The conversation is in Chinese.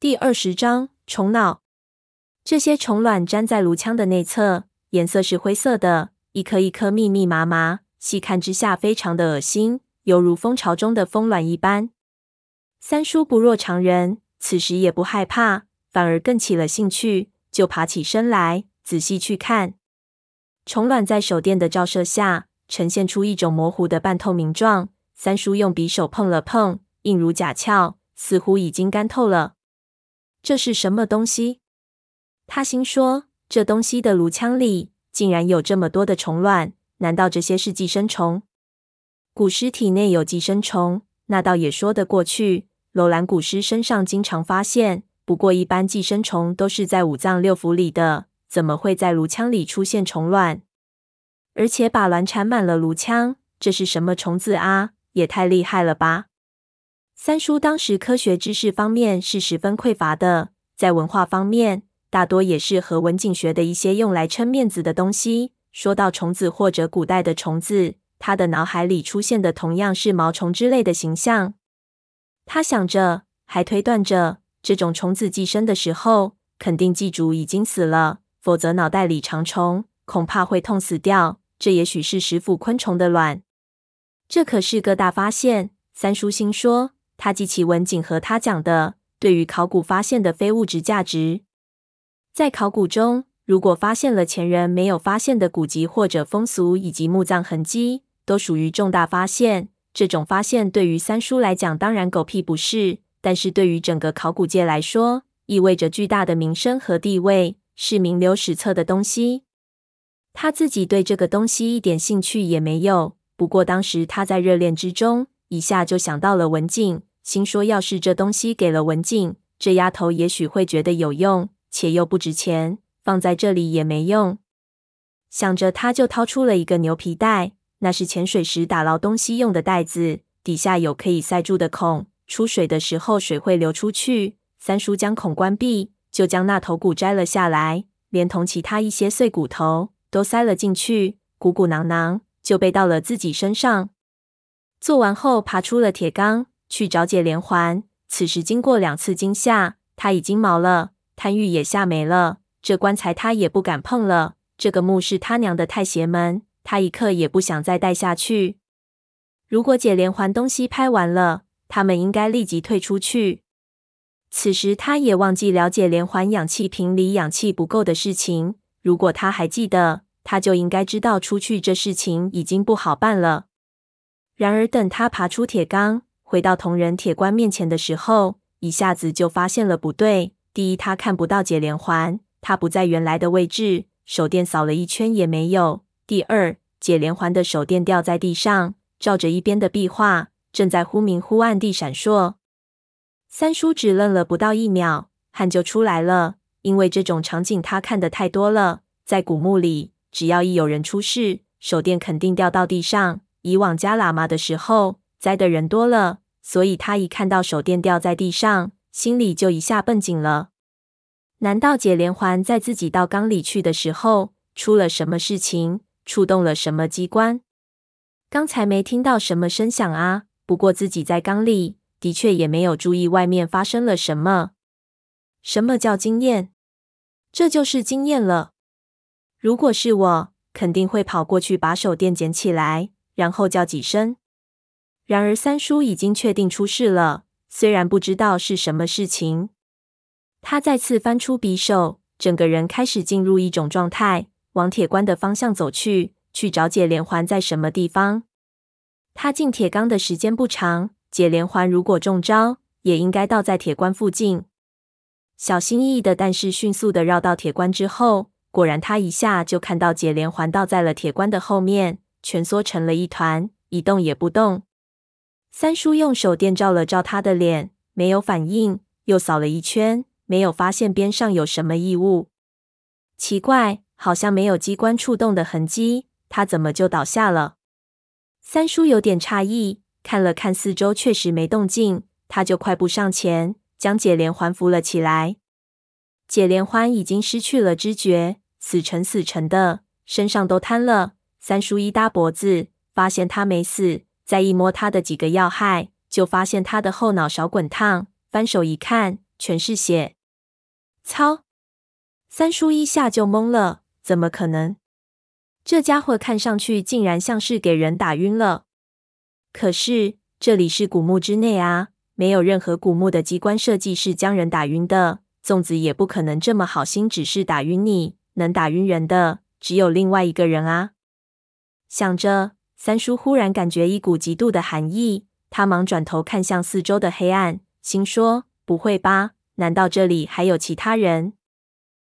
第二十章虫脑。这些虫卵粘在颅腔的内侧，颜色是灰色的，一颗一颗密密麻麻，细看之下非常的恶心，犹如蜂巢中的蜂卵一般。三叔不若常人，此时也不害怕，反而更起了兴趣，就爬起身来仔细去看。虫卵在手电的照射下，呈现出一种模糊的半透明状。三叔用匕首碰了碰，硬如甲壳，似乎已经干透了。这是什么东西？他心说：“这东西的颅腔里竟然有这么多的虫卵，难道这些是寄生虫？古尸体内有寄生虫，那倒也说得过去。楼兰古尸身上经常发现，不过一般寄生虫都是在五脏六腑里的，怎么会在颅腔里出现虫卵？而且把卵缠满了颅腔，这是什么虫子啊？也太厉害了吧！”三叔当时科学知识方面是十分匮乏的，在文化方面，大多也是和文景学的一些用来撑面子的东西。说到虫子或者古代的虫子，他的脑海里出现的同样是毛虫之类的形象。他想着，还推断着，这种虫子寄生的时候，肯定寄主已经死了，否则脑袋里长虫，恐怕会痛死掉。这也许是食腐昆虫的卵，这可是个大发现。三叔心说。他记起文景和他讲的对于考古发现的非物质价值，在考古中，如果发现了前人没有发现的古籍或者风俗以及墓葬痕迹，都属于重大发现。这种发现对于三叔来讲当然狗屁不是，但是对于整个考古界来说，意味着巨大的名声和地位，是名留史册的东西。他自己对这个东西一点兴趣也没有，不过当时他在热恋之中，一下就想到了文景。心说：“要是这东西给了文静，这丫头也许会觉得有用，且又不值钱，放在这里也没用。”想着，他就掏出了一个牛皮袋，那是潜水时打捞东西用的袋子，底下有可以塞住的孔，出水的时候水会流出去。三叔将孔关闭，就将那头骨摘了下来，连同其他一些碎骨头都塞了进去，鼓鼓囊囊就背到了自己身上。做完后，爬出了铁缸。去找解连环。此时经过两次惊吓，他已经毛了，贪欲也吓没了。这棺材他也不敢碰了。这个墓是他娘的太邪门，他一刻也不想再待下去。如果解连环东西拍完了，他们应该立即退出去。此时他也忘记了解连环氧气瓶里氧气不够的事情。如果他还记得，他就应该知道出去这事情已经不好办了。然而等他爬出铁缸，回到铜人铁棺面前的时候，一下子就发现了不对。第一，他看不到解连环，他不在原来的位置，手电扫了一圈也没有。第二，解连环的手电掉在地上，照着一边的壁画，正在忽明忽暗地闪烁。三叔只愣了不到一秒，汗就出来了，因为这种场景他看得太多了。在古墓里，只要一有人出事，手电肯定掉到地上。以往加喇嘛的时候，栽的人多了。所以他一看到手电掉在地上，心里就一下绷紧了。难道解连环在自己到缸里去的时候出了什么事情，触动了什么机关？刚才没听到什么声响啊。不过自己在缸里，的确也没有注意外面发生了什么。什么叫经验？这就是经验了。如果是我，肯定会跑过去把手电捡起来，然后叫几声。然而三叔已经确定出事了，虽然不知道是什么事情。他再次翻出匕首，整个人开始进入一种状态，往铁棺的方向走去，去找解连环在什么地方。他进铁缸的时间不长，解连环如果中招，也应该倒在铁棺附近。小心翼翼的，但是迅速的绕到铁棺之后，果然他一下就看到解连环倒在了铁棺的后面，蜷缩成了一团，一动也不动。三叔用手电照了照他的脸，没有反应，又扫了一圈，没有发现边上有什么异物。奇怪，好像没有机关触动的痕迹，他怎么就倒下了？三叔有点诧异，看了看四周，确实没动静，他就快步上前，将解连环扶了起来。解连环已经失去了知觉，死沉死沉的，身上都瘫了。三叔一搭脖子，发现他没死。再一摸他的几个要害，就发现他的后脑勺滚烫。翻手一看，全是血。操！三叔一下就懵了，怎么可能？这家伙看上去竟然像是给人打晕了。可是这里是古墓之内啊，没有任何古墓的机关设计是将人打晕的。粽子也不可能这么好心，只是打晕你。能打晕人的只有另外一个人啊！想着，三叔忽然感觉一股极度的寒意，他忙转头看向四周的黑暗，心说：不会吧？难道这里还有其他人？